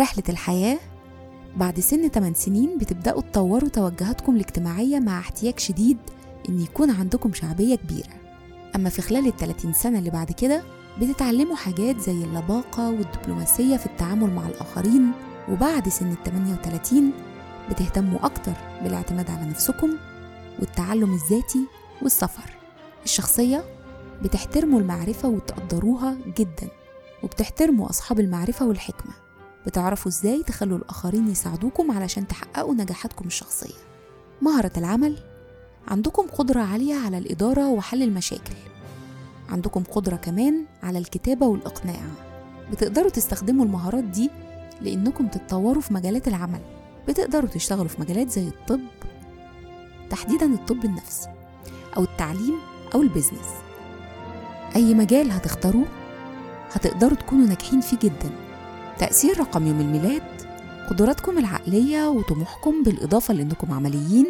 رحلة الحياة. بعد سن 8 سنين بتبدأوا تطوروا توجهاتكم الاجتماعية مع احتياج شديد إن يكون عندكم شعبية كبيرة. أما في خلال ال 30 سنة اللي بعد كده بتتعلموا حاجات زي اللباقة والدبلوماسية في التعامل مع الآخرين. وبعد سن ال 38 بتهتموا أكتر بالاعتماد على نفسكم والتعلم الذاتي والسفر. الشخصية بتحترموا المعرفة وتقدروها جدا وبتحترموا أصحاب المعرفة والحكمة. بتعرفوا إزاي تخلوا الآخرين يساعدوكم علشان تحققوا نجاحاتكم الشخصية. مهرة العمل. عندكم قدرة عالية على الإدارة وحل المشاكل. عندكم قدرة كمان على الكتابة والإقناع. بتقدروا تستخدموا المهارات دي لأنكم تتطوروا في مجالات العمل. بتقدروا تشتغلوا في مجالات زي الطب تحديدا الطب النفسي أو التعليم أو البيزنس. أي مجال هتختاروه هتقدروا تكونوا ناجحين فيه جدا. تأثير رقم يوم الميلاد قدراتكم العقلية وطموحكم بالإضافة لأنكم عمليين.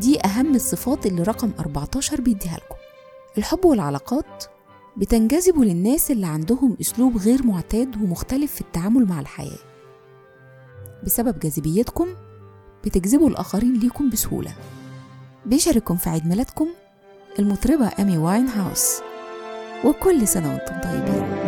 دي أهم الصفات اللي رقم 14 بيديها لكم. الحب والعلاقات بتنجذبوا للناس اللي عندهم أسلوب غير معتاد ومختلف في التعامل مع الحياة. بسبب جاذبيتكم بتجذبوا الآخرين ليكم بسهولة. بيشارككم في عيد ميلادكم المطربة أمي واين هاوس وكل سنة وأنتم طيبين.